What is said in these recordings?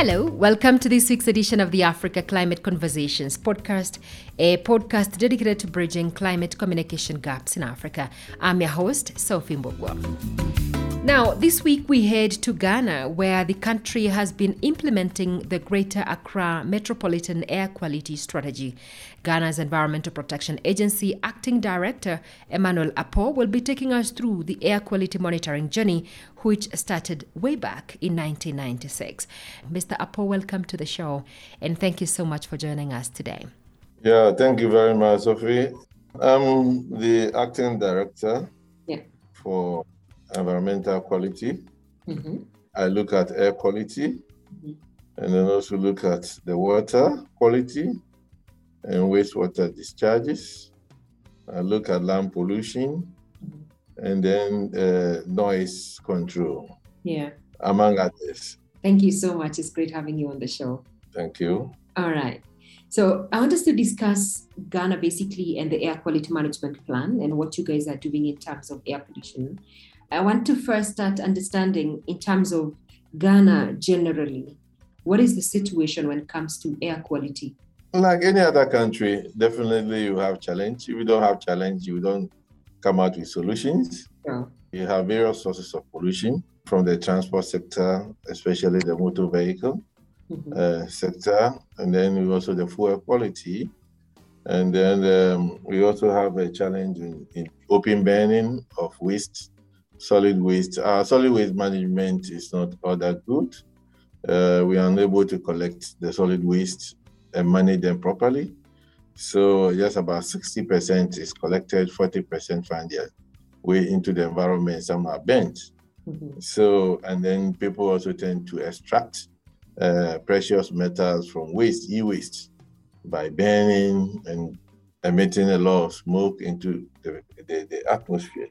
Hello, welcome to this week's edition of the Africa Climate Conversations podcast, a podcast dedicated to bridging climate communication gaps in Africa. I'm your host, Sophie Mbogwa. Now, this week we head to Ghana, where the country has been implementing the Greater Accra Metropolitan Air Quality Strategy. Ghana's Environmental Protection Agency Acting Director Emmanuel Appoh will be taking us through the air quality monitoring journey, which started way back in 1996. Mr. Appoh, welcome to the show, and thank you so much for joining us today. Yeah, thank you very much, Sophie. I'm the acting director yeah. for environmental quality. Mm-hmm. I look at air quality mm-hmm. and then also look at the water quality and wastewater discharges. I look at land pollution mm-hmm. and then uh, noise control. Yeah. Among others. Thank you so much. It's great having you on the show. Thank you. All right. So I want us to discuss Ghana basically and the air quality management plan and what you guys are doing in terms of air pollution. I want to first start understanding in terms of Ghana generally, what is the situation when it comes to air quality? Like any other country, definitely you have challenge. If you don't have challenge, you don't come out with solutions. Yeah. You have various sources of pollution from the transport sector, especially the motor vehicle mm-hmm. uh, sector, and then we also the fuel quality. And then um, we also have a challenge in, in open burning of waste solid waste. Our solid waste management is not all that good. Uh, we are unable to collect the solid waste and manage them properly. So just about 60% is collected, 40% find their way into the environment. Some are bent. Mm-hmm. So, and then people also tend to extract uh, precious metals from waste, e-waste, by burning and emitting a lot of smoke into the, the, the atmosphere.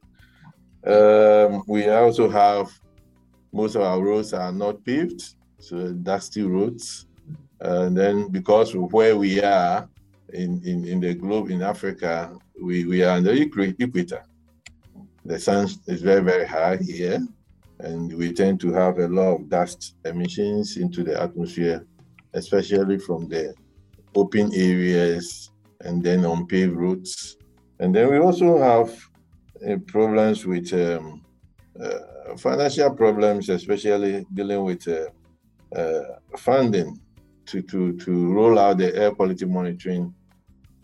Um, we also have most of our roads are not paved, so dusty roads. And then because of where we are in, in, in the globe in Africa, we, we are on the equator. The sun is very, very high here, and we tend to have a lot of dust emissions into the atmosphere, especially from the open areas and then on paved roads. And then we also have problems with um, uh, financial problems, especially dealing with uh, funding to, to, to roll out the air quality monitoring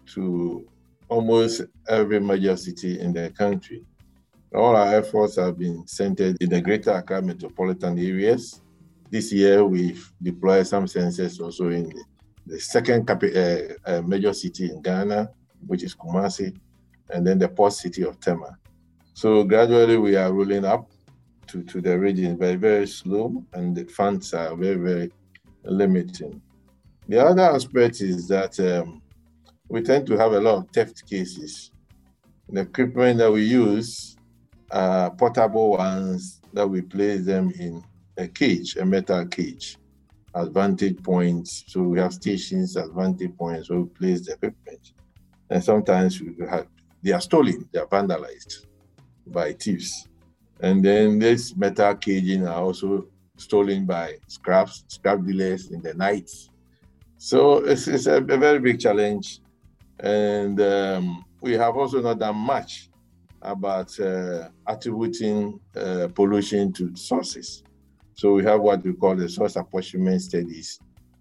to almost every major city in the country. All our efforts have been centered in the greater Accra metropolitan areas. This year, we've deployed some sensors also in the, the second capi- uh, uh, major city in Ghana, which is Kumasi, and then the port city of Tema. So gradually we are rolling up to, to the region, very, very slow, and the funds are very, very limiting. The other aspect is that um, we tend to have a lot of theft cases. The equipment that we use are portable ones that we place them in a cage, a metal cage, advantage points. So we have stations, advantage points, where we place the equipment. And sometimes we have, they are stolen, they are vandalized by thieves. And then this metal caging are also stolen by scraps, scrap dealers in the night. So it's, it's a, a, very big challenge. And um, we have also not done much about uh, attributing uh, pollution to sources. So we have what we call the source apportionment studies.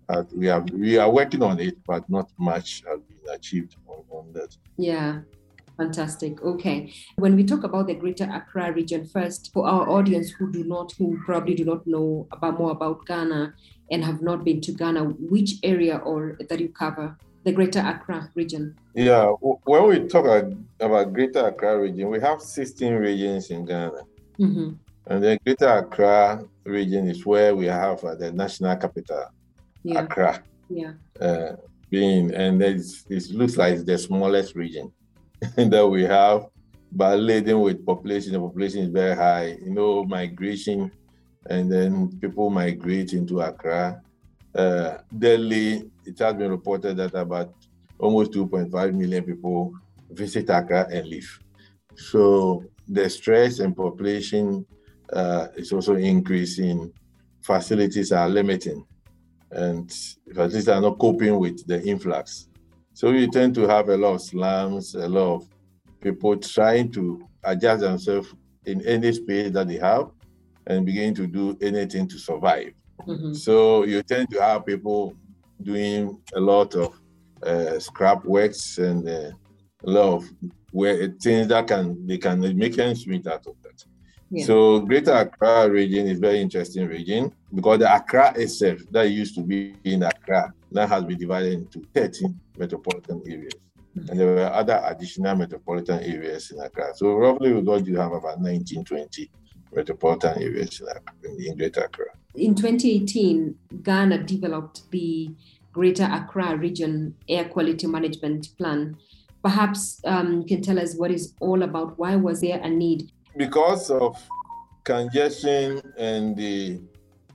Uh, we have we are working on it, but not much has been achieved on, on that. Yeah. Fantastic. Okay. When we talk about the Greater Accra region first, for our audience who do not, who probably do not know about more about Ghana and have not been to Ghana, which area or that you cover? The Greater Accra region. Yeah. When we talk about Greater Accra region, we have 16 regions in Ghana. Mm-hmm. And the Greater Accra region is where we have uh, the national capital, yeah. Accra. Yeah. Uh, being, and it looks like it's the smallest region. that we have, but laden with population. The population is very high. You know, migration, and then people migrate into Accra. Uh, Delhi, it has been reported that about almost 2.5 million people visit Accra and leave. So the stress and population uh, is also increasing. Facilities are limiting. and facilities are not coping with the influx. So you tend to have a lot of slums, a lot of people trying to adjust themselves in any space that they have and begin to do anything to survive. Mm-hmm. So you tend to have people doing a lot of uh, scrap works and uh, a lot of where things that can they can make ends meet of that. Yeah. So Greater Accra region is very interesting region because the Accra itself that used to be in Accra now has been divided into 13 metropolitan areas. Mm-hmm. And there were other additional metropolitan areas in Accra. So roughly we got to have about 19, 20 metropolitan areas in, in Greater Accra. In 2018, Ghana developed the Greater Accra Region Air Quality Management Plan. Perhaps um, you can tell us what is all about. Why was there a need? Because of congestion and the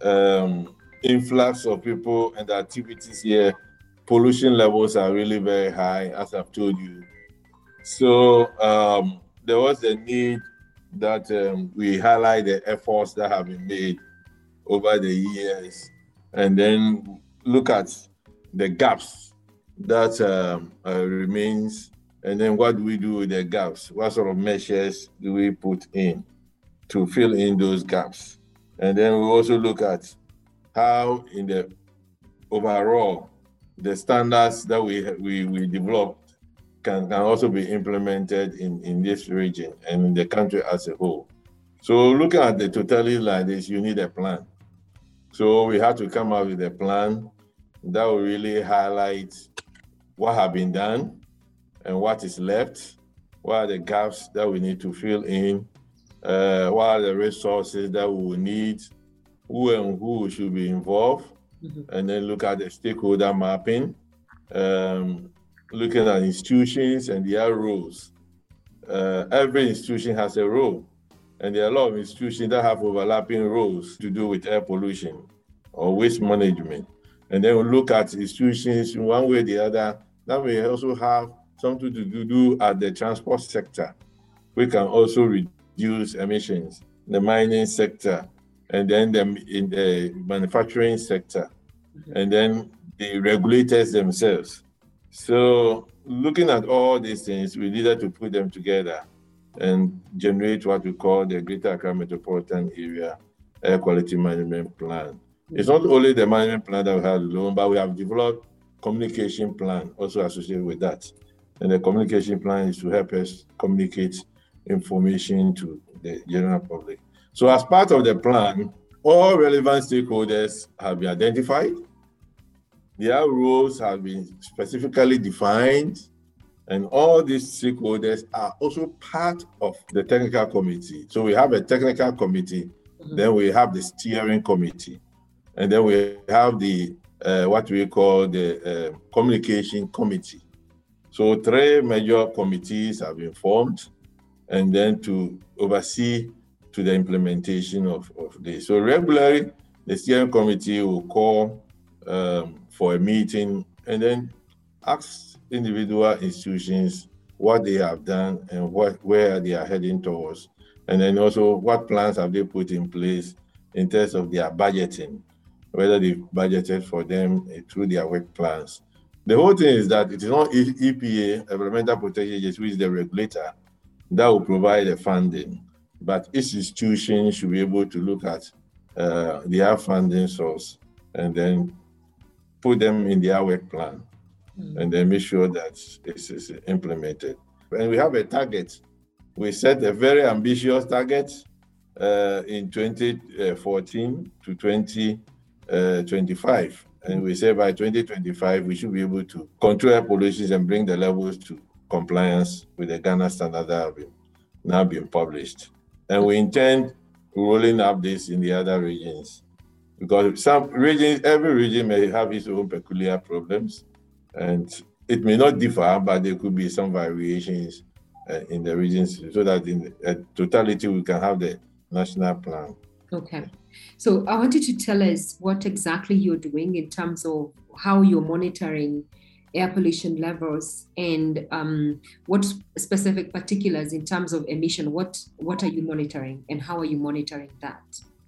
um, influx of people and activities here, pollution levels are really very high, as I've told you. So um, there was a need that um, we highlight the efforts that have been made over the years and then look at the gaps that um, uh, remains and then what do we do with the gaps what sort of measures do we put in to fill in those gaps and then we also look at how in the overall the standards that we we, we developed can, can also be implemented in, in this region and in the country as a whole. So looking at the totality like this, you need a plan. So we have to come up with a plan that will really highlight what have been done and what is left, what are the gaps that we need to fill in, uh, what are the resources that we will need, who and who should be involved, mm-hmm. and then look at the stakeholder mapping, um, looking at institutions and their roles. Uh, every institution has a role, and there are a lot of institutions that have overlapping roles to do with air pollution or waste management and then we look at institutions in one way or the other. That we also have something to do at the transport sector. We can also reduce emissions in the mining sector, and then the, in the manufacturing sector, and then the regulators themselves. So, looking at all these things, we needed to put them together and generate what we call the Greater Accra Metropolitan Area Air Quality Management Plan. It's not only the management plan that we have alone, but we have developed communication plan also associated with that. And the communication plan is to help us communicate information to the general public. So as part of the plan, all relevant stakeholders have been identified. Their roles have been specifically defined, and all these stakeholders are also part of the technical committee. So we have a technical committee, mm-hmm. then we have the steering committee. And then we have the uh, what we call the uh, communication committee. So three major committees have been formed, and then to oversee to the implementation of, of this. So regularly, the steering committee will call um, for a meeting and then ask individual institutions what they have done and what where they are heading towards, and then also what plans have they put in place in terms of their budgeting whether they budgeted for them through their work plans. The whole thing is that it is not EPA, Environmental Protection Agency, which is the regulator, that will provide the funding. But each institution should be able to look at uh, their funding source and then put them in their work plan mm-hmm. and then make sure that this is implemented. And we have a target. We set a very ambitious target uh, in 2014 to 20 uh, 25. And we say by 2025, we should be able to control air pollution and bring the levels to compliance with the Ghana standard that have been now been published. And we intend rolling up this in the other regions because some regions, every region may have its own peculiar problems, and it may not differ, but there could be some variations uh, in the regions so that in uh, totality we can have the national plan. Okay. So I want you to tell us what exactly you're doing in terms of how you're monitoring air pollution levels and um, what specific particulars in terms of emission. What what are you monitoring and how are you monitoring that?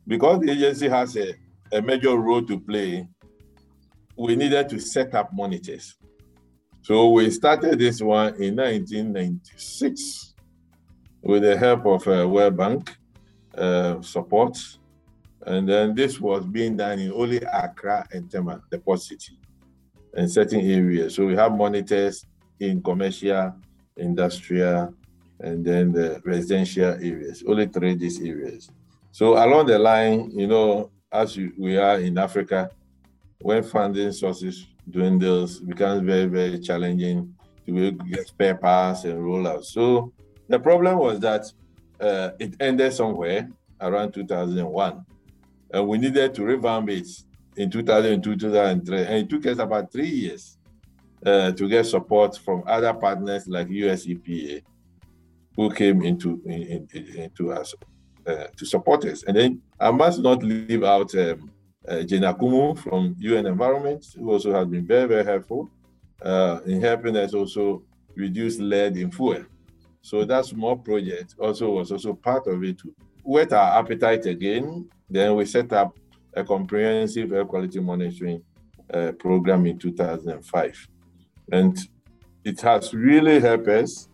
Because the agency has a, a major role to play we needed to set up monitors. So we started this one in 1996 with the help of uh, World Bank uh, support. And then this was being done in only Accra and Tema, the port city, and certain areas. So we have monitors in commercial, industrial, and then the residential areas, only three these areas. So along the line, you know, as we are in Africa, when funding sources dwindles, becomes very, very challenging to get spare parts and roll out. So the problem was that uh, it ended somewhere around 2001, and we needed to revamp it in 2002, 2003, and it took us about three years uh, to get support from other partners like US EPA, who came into in, in, into us uh, to support us. And then I must not leave out um, uh, Akumu from UN Environment, who also has been very, very helpful uh, in helping us also reduce lead in fuel. So that small project also was also part of it to whet our appetite again. Then we set up a comprehensive air quality monitoring uh, program in 2005. And it has really helped us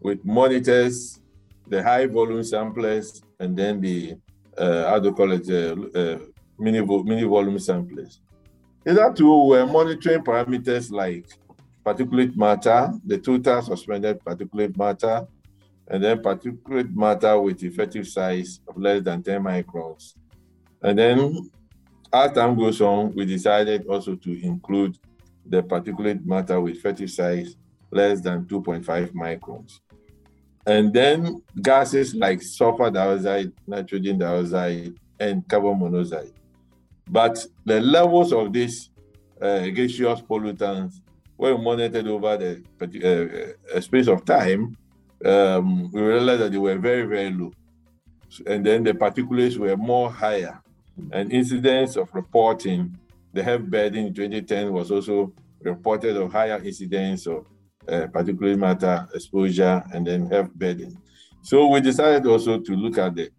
with monitors, the high volume samplers, and then the, uh, how do call it, uh, uh mini, mini volume samplers. In that too, we're monitoring parameters like particulate matter, the total suspended particulate matter, and then particulate matter with effective size of less than 10 microns. And then as time goes on, we decided also to include the particulate matter with effective size less than 2.5 microns. And then gases like sulfur dioxide, nitrogen dioxide, and carbon monoxide. But the levels of these uh, gaseous pollutants were monitored over the uh, space of time. Um, we realized that they were very, very low. And then the particulates were more higher. And incidence of reporting the health burden in 2010 was also reported of higher incidence of uh, particulate matter exposure and then health burden. So we decided also to look at the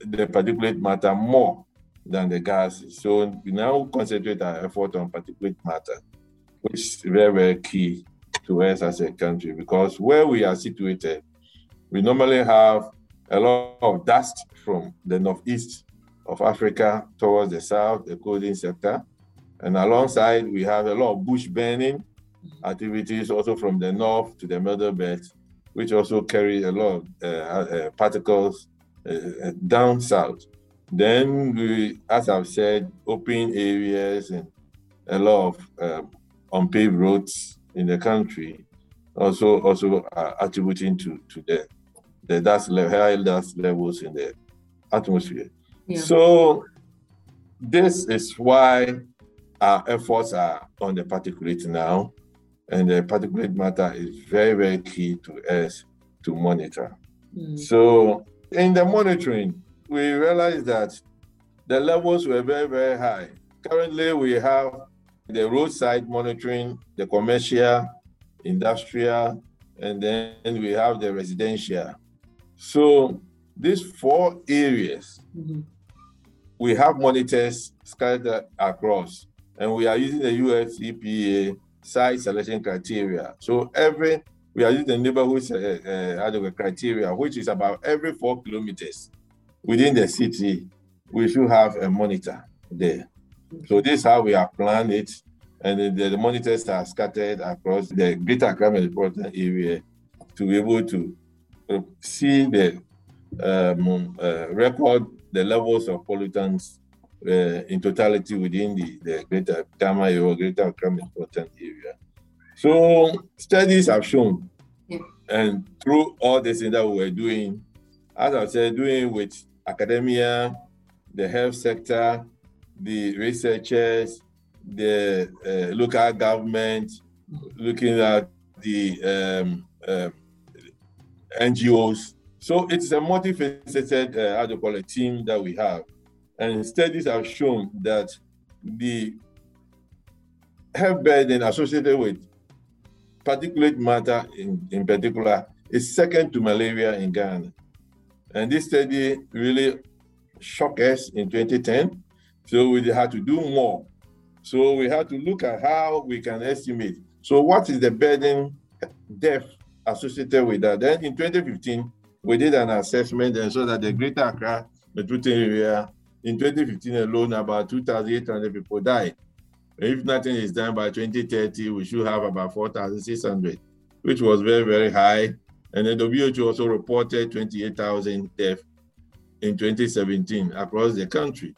the particulate matter more than the gases. So we now concentrate our effort on particulate matter, which is very, very key to us as a country because where we are situated, we normally have a lot of dust from the northeast of Africa towards the south, the coastal sector. And alongside, we have a lot of bush burning activities also from the north to the middle belt, which also carry a lot of uh, uh, particles uh, down south. Then we, as I've said, open areas and a lot of unpaved roads in the country, also also attributing to to the the dust level, high dust levels in the atmosphere. Yeah. So this is why our efforts are on the particulate now, and the particulate matter is very very key to us to monitor. Mm. So in the monitoring, we realized that the levels were very, very high. Currently, we have the roadside monitoring, the commercial, industrial, and then we have the residential. So these four areas, mm-hmm. we have monitors scattered across, and we are using the US EPA site selection criteria. So every we are using the neighborhood uh, uh, criteria, which is about every four kilometers within the city, we should have a monitor there. So this is how we have planned it. And the, the monitors are scattered across the greater Accra metropolitan area to be able to see the um, uh, record the levels of pollutants uh, in totality within the, the greater Ghana or greater Accra metropolitan area. So studies have shown, yeah. and through all this thing that we were doing, as I said, doing with academia, the health sector, the researchers, the uh, local government, looking at the um, uh, um, NGOs. So it's a multifaceted, uh, how do call it, team that we have. And studies have shown that the health burden associated with particulate matter in, in particular is second to malaria in Ghana. And this study really shocked us in 2010. So we had to do more So we had to look at how we can estimate. So what is the burden death associated with that? Then in 2015, we did an assessment and saw that the Greater Accra metropolitan area in 2015 alone, about 2,800 people died. If nothing is done by 2030, we should have about 4,600, which was very, very high. And then WHO also reported 28,000 deaths in 2017 across the country.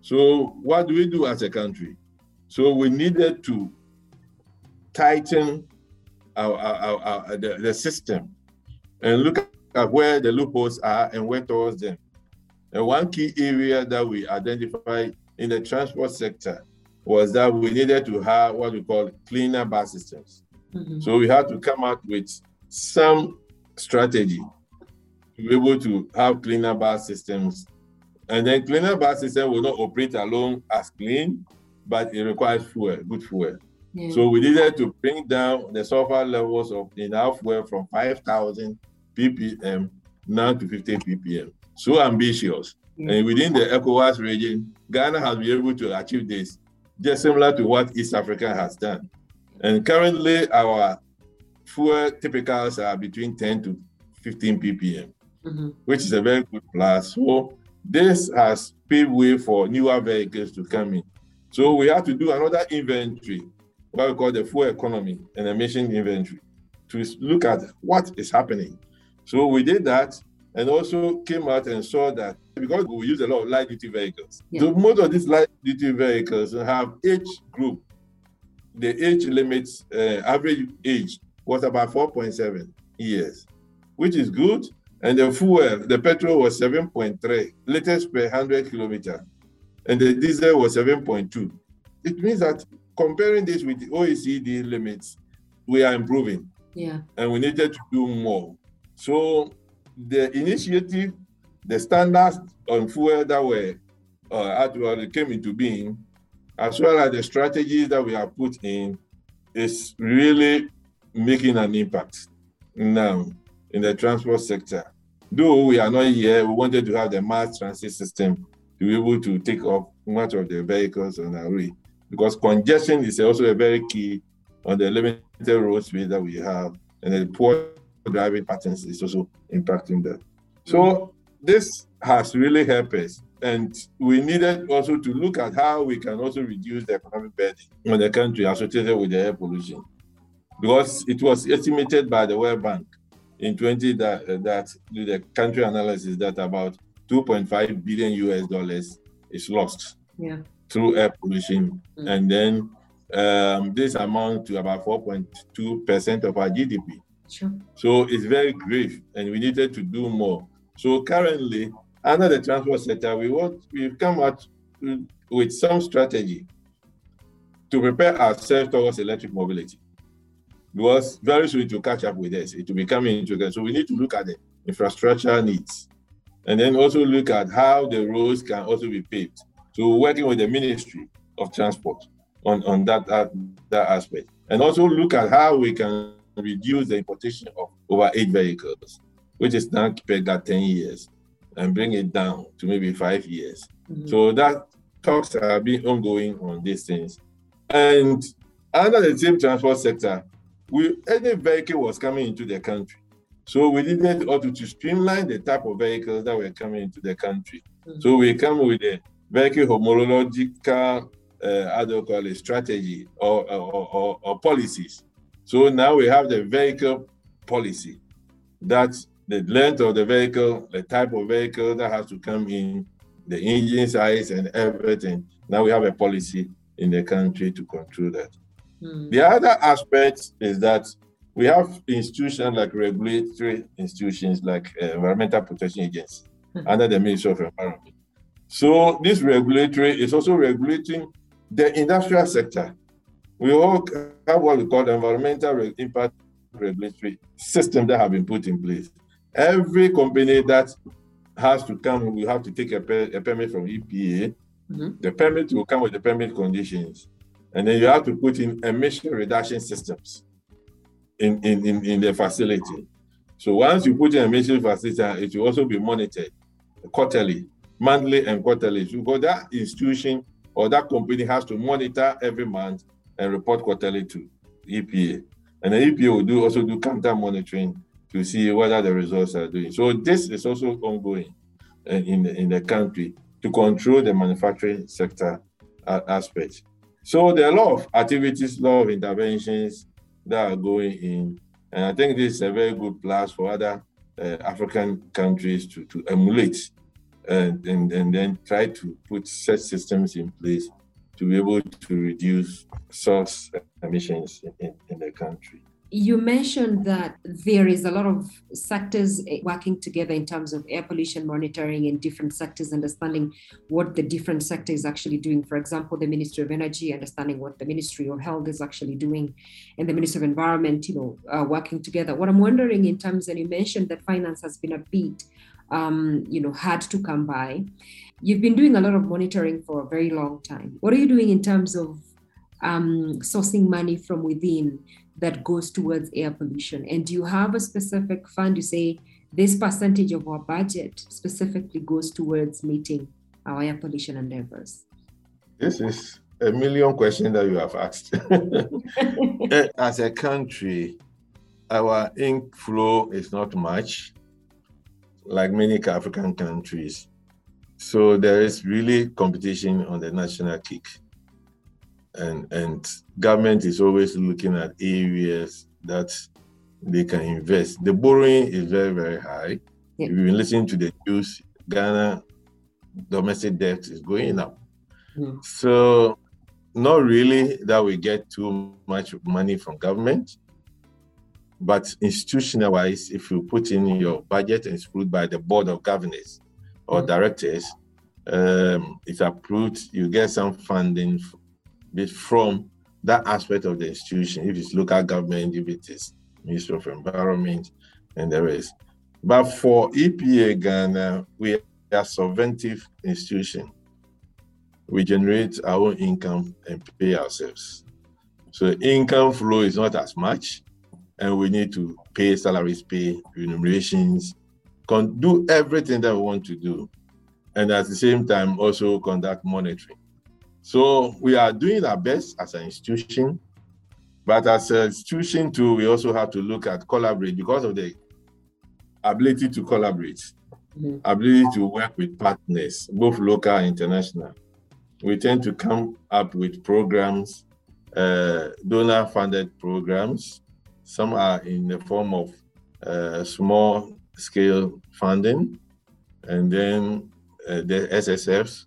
So, what do we do as a country? So, we needed to tighten our, our, our, the, the system and look at where the loopholes are and work towards them. And one key area that we identified in the transport sector was that we needed to have what we call cleaner bus systems. Mm-hmm. So we had to come out with some strategy to be able to have cleaner bus systems. And then cleaner bus system will not operate alone as clean, but it requires fuel, good fuel. Yeah. So we needed to bring down the sulfur levels of in our fuel from 5,000 ppm now to 15 ppm. So ambitious. And within the ECOWAS region, Ghana has been able to achieve this, just similar to what East Africa has done. And currently, our fuel typicals are between 10 to 15 ppm, mm-hmm. which is a very good plus. So this has paved way for newer vehicles to come in. So we have to do another inventory, what we call the fuel economy and emission inventory, to look at what is happening. So we did that and also came out and saw that because we use a lot of light duty vehicles. Yeah. So most of these light duty vehicles have age group. The age limits, uh, average age was about 4.7 years, which is good. And the fuel, the petrol was 7.3 liters per 100 kilometer, and the diesel was 7.2. It means that comparing this with the OECD limits, we are improving. Yeah. And we needed to do more. So the initiative, the standards on fuel that were uh, actually came into being, as well as the strategies that we have put in, is really making an impact now in the transport sector. Though we are not here, we wanted to have the mass transit system to be able to take off much of the vehicles on our way. Because congestion is also a very key on the limited road space that we have, and the poor driving patterns is also impacting that. So this has really helped us. And we needed also to look at how we can also reduce the economic burden on the country associated with the air pollution because it was estimated by the World Bank in 20 that, uh, that the country analysis that about 2.5 billion US dollars is lost yeah. through air pollution, mm-hmm. and then um, this amount to about 4.2 percent of our GDP. Sure. So it's very grave, and we needed to do more. So currently, under the transport sector, we want we've come out with some strategy to prepare ourselves towards electric mobility because very soon it will catch up with us. It will be coming together. So we need to look at the infrastructure needs and then also look at how the roads can also be paved. So working with the Ministry of Transport on, on that, that, that aspect. And also look at how we can reduce the importation of over eight vehicles, which is now pegged at 10 years, and bring it down to maybe five years. Mm-hmm. So that talks are being ongoing on these things. And under the same transport sector, we any vehicle was coming into the country. So we needed also to streamline the type of vehicles that were coming into the country. Mm-hmm. So we come with a vehicle homological, uh, how do you call it, strategy or, or, or, or policies. So now we have the vehicle policy. That's the length of the vehicle, the type of vehicle that has to come in, the engine size and everything. Now we have a policy in the country to control that. Mm. The other aspect is that we have institutions like regulatory institutions like uh, Environmental Protection Agency mm. under the Ministry of Environment. So this regulatory is also regulating the industrial sector. We all have what we call the environmental impact regulatory system that have been put in place. Every company that has to come will have to take a, a permit from EPA. Mm-hmm. The permit will come with the permit conditions. And then you have to put in emission reduction systems in, in, in, in the facility. So once you put in emission facility, it will also be monitored quarterly, monthly and quarterly. So that institution or that company has to monitor every month and report quarterly to EPA. And the EPA will do also do counter monitoring to see whether the results are doing. So this is also ongoing in the, in the country to control the manufacturing sector aspect. So there are a lot of activities, a lot of interventions that are going in, and I think this is a very good plus for other uh, African countries to, to emulate and, and, and then try to put such systems in place to be able to reduce source emissions in, in the country. You mentioned that there is a lot of sectors eh, working together in terms of air pollution monitoring in different sectors, understanding what the different sector is actually doing. For example, the Ministry of Energy, understanding what the Ministry of Health is actually doing, and the Ministry of Environment, you know, uh, working together. What I'm wondering in terms, and you mentioned that finance has been a bit, um, you know, hard to come by. You've been doing a lot of monitoring for a very long time. What are you doing in terms of um, sourcing money from within that goes towards air pollution? And do you have a specific fund? You say this percentage of our budget specifically goes towards meeting our air pollution endeavors. This is a million questions that you have asked. Eh, as a country, our ink flow is not much, like many African countries. So there is really competition on the national kick and and government is always looking at areas that they can invest. The borrowing is very very high. Yeah. If you've been listening to the news, Ghana domestic debt is going up. Mm. So not really that we get too much money from government, but institutional wise, if you put in your budget and it's approved by the board of governors or mm. directors, um, it's approved, you get some funding from that aspect of the institution, if it's local government, if it is Ministry of Environment, and the rest. But for EPA Ghana, we are a subventive institution. We generate our own income and pay ourselves. So income flow is not as much, and we need to pay salaries, pay remunerations, can do everything that we want to do, and at the same time also conduct monitoring. So we are doing our best as an institution, but as an institution too, we also have to look at collaborate because of the ability to collaborate, mm-hmm. ability to work with partners, both local and international. We tend to come up with programs, uh, donor-funded programs. Some are in the form of uh, small-scale funding, and then uh, the SSFs,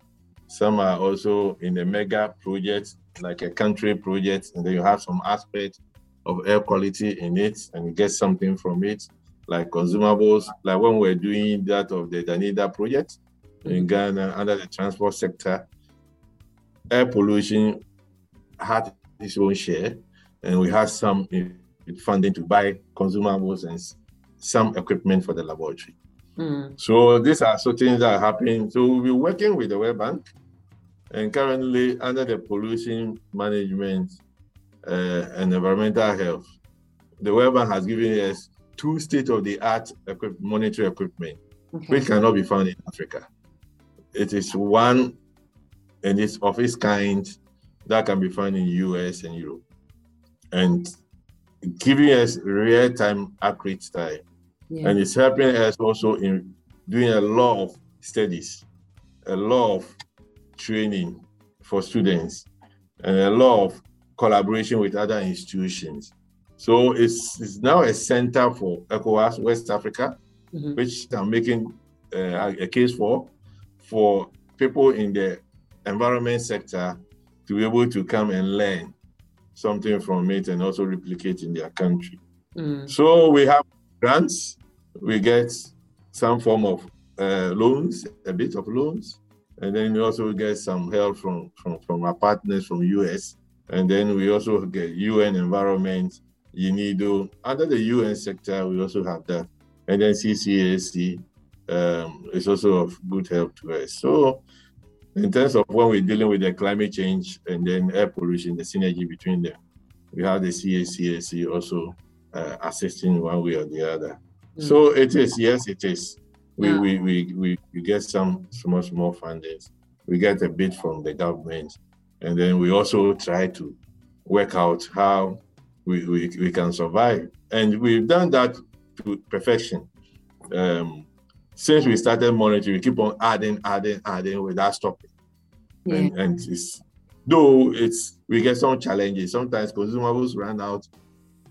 some are also in a mega project, like a country project, and then you have some aspect of air quality in it, and you get something from it, like consumables, like when we're doing that of the Danida project in Ghana under the transport sector, air pollution had its own share, and we had some funding to buy consumables and some equipment for the laboratory. Mm. So these are certain things that are happening. So we'll be working with the World Bank and currently, under the pollution management uh, and environmental health, the World Bank has given us two state-of-the-art equip- monitoring equipment, okay. which cannot be found in Africa. It is one, and it's of its kind that can be found in US and Europe, and giving us real-time accurate time, yeah. and it's helping us also in doing a lot of studies, a lot of training for students and a lot of collaboration with other institutions. So it's, it's now a center for ECOWAS West Africa, mm-hmm. which I'm making uh, a case for, for people in the environment sector to be able to come and learn something from it and also replicate in their country. Mm. So we have grants, we get some form of uh, loans, a bit of loans, and then we also get some help from, from, from our partners from US. And then we also get UN environment, UNIDO. Under the UN sector, we also have that. And then CCAC um, is also of good help to us. So in terms of when we're dealing with the climate change and then air pollution, the synergy between them, we have the CACAC also uh, assisting one way or the other. Mm. So it is, yes, it is we, yeah. we, we, we, we get some small, small fundings. we get a bit from the government, and then we also try to work out how we, we, we can survive. And we've done that to perfection. Um, since we started monitoring, we keep on adding, adding, adding without stopping. Yeah. And, and it's though it's we get some challenges. Sometimes consumables run out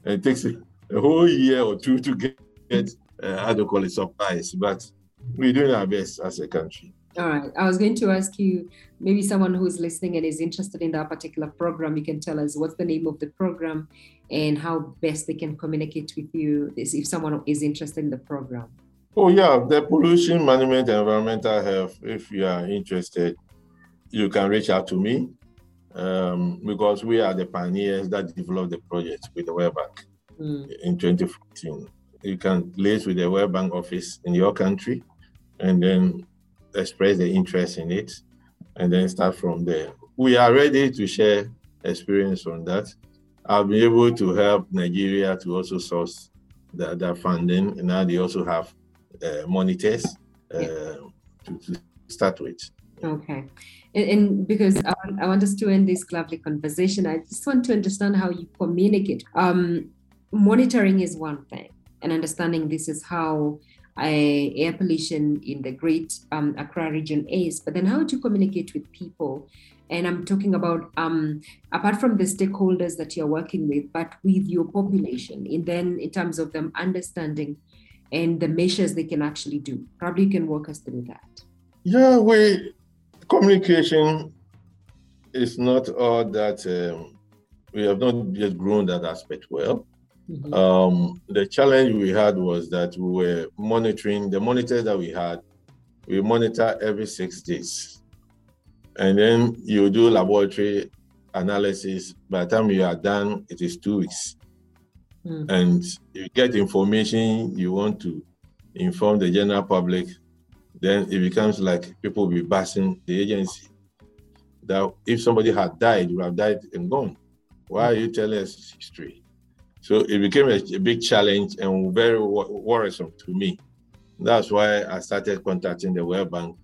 and it takes a, whole year or two to get uh, how to call it surprise, But we're doing our best as a country. All right. I was going to ask you, maybe someone who's listening and is interested in that particular program, you can tell us what's the name of the program and how best they can communicate with you if someone is interested in the program. Oh, yeah. The pollution management and environmental health, if you are interested, you can reach out to me um, because we are the pioneers that developed the project with the Bank mm. in 2014. You can liaise with the World Bank office in your country and then express the interest in it and then start from there. We are ready to share experience on that. I'll be able to help Nigeria to also source the, the funding, and now they also have uh, monitors uh, to, to, start with. Okay. And, and because I want, I want, us to end this lovely conversation, I just want to understand how you communicate. Um, monitoring is one thing, and understanding this is how air pollution in the Great um, Accra region is, but then how to communicate with people. And I'm talking about um, apart from the stakeholders that you're working with, but with your population, and then in terms of them understanding and the measures they can actually do. Probably you can walk us through that. Yeah, we communication is not all that um, we have not yet grown that aspect well. Mm-hmm. Um, the challenge we had was that we were monitoring the monitors that we had. We monitor every six days, and then you do laboratory analysis. By the time you are done, it is two weeks, mm. and you get information you want to inform the general public. Then it becomes like people will be bashing the agency. That if somebody had died, would have died and gone. Why are you telling us history? So it became a, a big challenge and very worrisome to me. That's why I started contacting the World Bank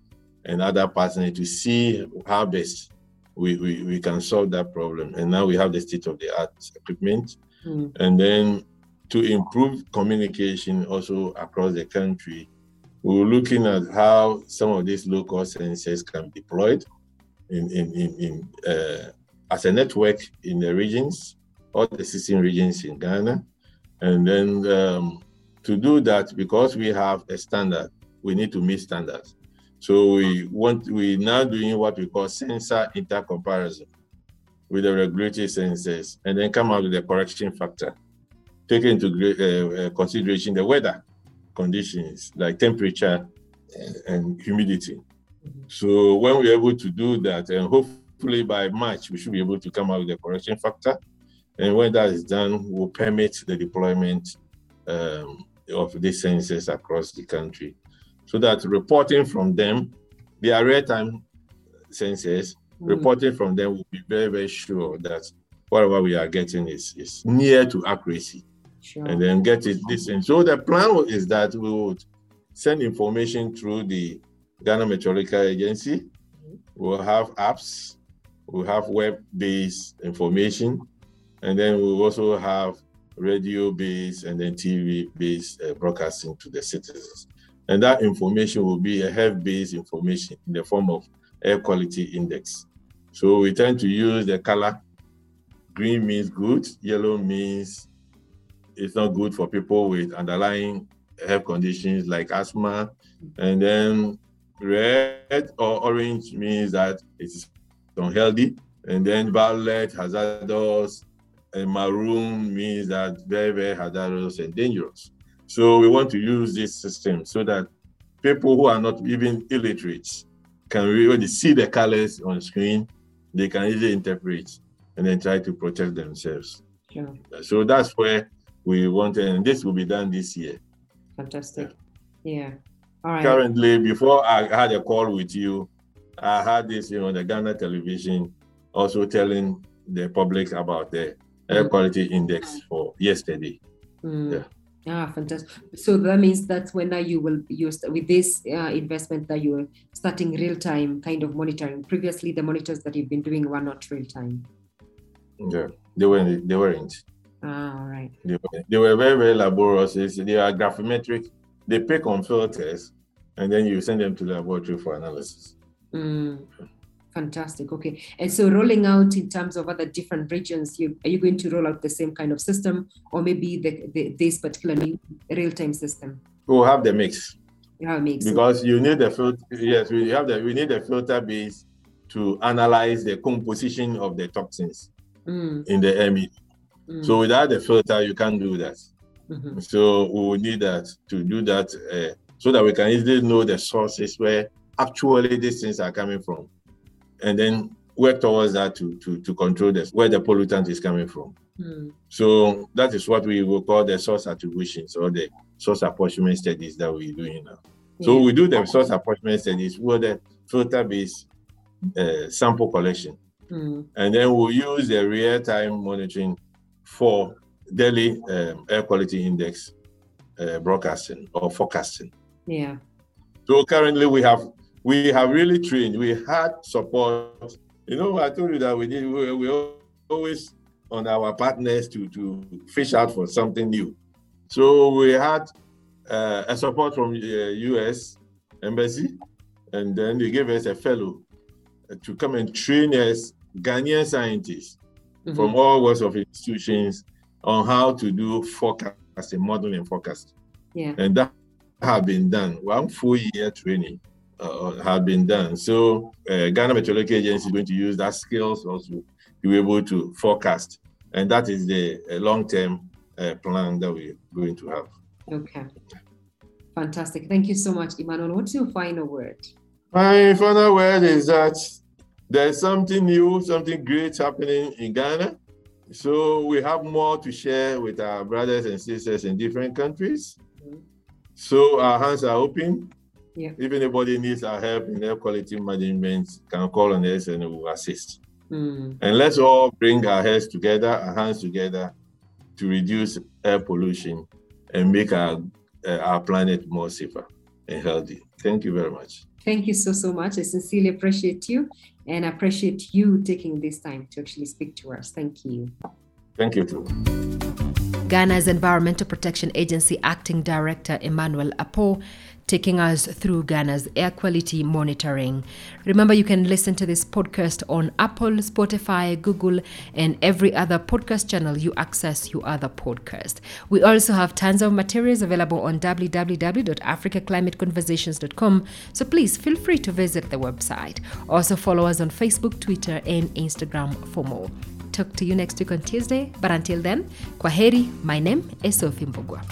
and other partners to see how best we, we, we can solve that problem. And now we have the state of the art equipment. Mm. And then to improve communication also across the country, we were looking at how some of these local sensors can be deployed in, in, in, in uh, as a network in the regions all the 16 regions in Ghana. And then um, to do that, because we have a standard, we need to meet standards. So we want we now doing what we call sensor intercomparison with the regulatory sensors, and then come out with a correction factor, taking into uh, uh, consideration the weather conditions like temperature and, and humidity. Mm-hmm. So when we're able to do that, and hopefully by March we should be able to come out with a correction factor and when that is done, we'll permit the deployment um, of these sensors across the country so that reporting from them, they are real-time sensors, mm. reporting from them will be very, very sure that whatever we are getting is, is near to accuracy. Sure. And then get it this in. So the plan is that we would send information through the Ghana Meteorological Agency. Mm-hmm. We'll have apps, we'll have web-based information, and then we also have radio based and then TV based uh, broadcasting to the citizens. And that information will be a health based information in the form of air quality index. So we tend to use the color. Green means good, yellow means it's not good for people with underlying health conditions like asthma. And then red or orange means that it's unhealthy. And then violet, hazardous, and maroon means that very, very hazardous and dangerous. So we want to use this system so that people who are not even illiterate can really see the colors on the screen, they can easily interpret and then try to protect themselves. Sure. So that's where we want, and this will be done this year. Fantastic. Yeah. yeah. All right. Currently, before I had a call with you, I had this, you know, the Ghana television also telling the public about the air quality index for yesterday. Mm. Yeah. Ah, fantastic. So that means that when now you will use with this uh, investment that you're starting real time kind of monitoring. Previously, the monitors that you've been doing were not real time. Yeah, they weren't. They weren't. Ah, all right. They were, they were very, very laborious. They are gravimetric. They pick on filters, and then you send them to the laboratory for analysis. Mm, fantastic. Okay. And so rolling out in terms of other different regions, you, are you going to roll out the same kind of system or maybe the, the this particular new real-time system? We'll have the mix. You have a mix. Because you need the filter. Yes, we have the we need the filter base to analyze the composition of the toxins mm. in the ME. Mm. So without the filter, you can't do that. Mm-hmm. So we need that to do that uh, so that we can easily know the sources where actually these things are coming from. And then work towards that to, to, to control this, where the pollutant is coming from. Mm. So that is what we will call the source attributions or the source apportionment studies that we're doing now. Yeah. So we do the source apportionment studies with the filter-based uh, sample collection. Mm. And then we'll use the real-time monitoring for daily um, air quality index uh, broadcasting or forecasting. Yeah. So currently we have we have really trained. We had support. You know, I told you that we did. We, we always on our partners to to fish out for something new. So we had uh, a support from the uh, U.S. embassy, and then they gave us a fellow to come and train us Ghanaian scientists mm-hmm. from all sorts of institutions on how to do forecasting, modeling forecast. Yeah. And that have been done. One full year training uh, have been done. So uh, Ghana Meteorological Agency is going to use that skills also to be able to forecast. And that is the uh, long-term uh, plan that we're going to have. Okay. Fantastic. Thank you so much, Emmanuel. What's your final word? My final word is that there's something new, something great happening in Ghana. So we have more to share with our brothers and sisters in different countries. Mm-hmm. So our hands are open. Yeah. If anybody needs our help in air quality management, can call on us and we will assist. Mm. And let's all bring our heads together, our hands together to reduce air pollution and make our, uh, our planet more safer and healthy. Thank you very much. Thank you so, so much. I sincerely appreciate you and appreciate you taking this time to actually speak to us. Thank you. Thank you too. Ghana's Environmental Protection Agency Acting Director Emmanuel Appoh taking us through Ghana's air quality monitoring. Remember, you can listen to this podcast on Apple, Spotify, Google, and every other podcast channel you access your other podcast. We also have tons of materials available on www.africaclimateconversations.com, so please feel free to visit the website. Also, follow us on Facebook, Twitter, and Instagram for more. Talk to you next week on Tuesday, but until then, kwaheri. My name is Sophie Mbugua.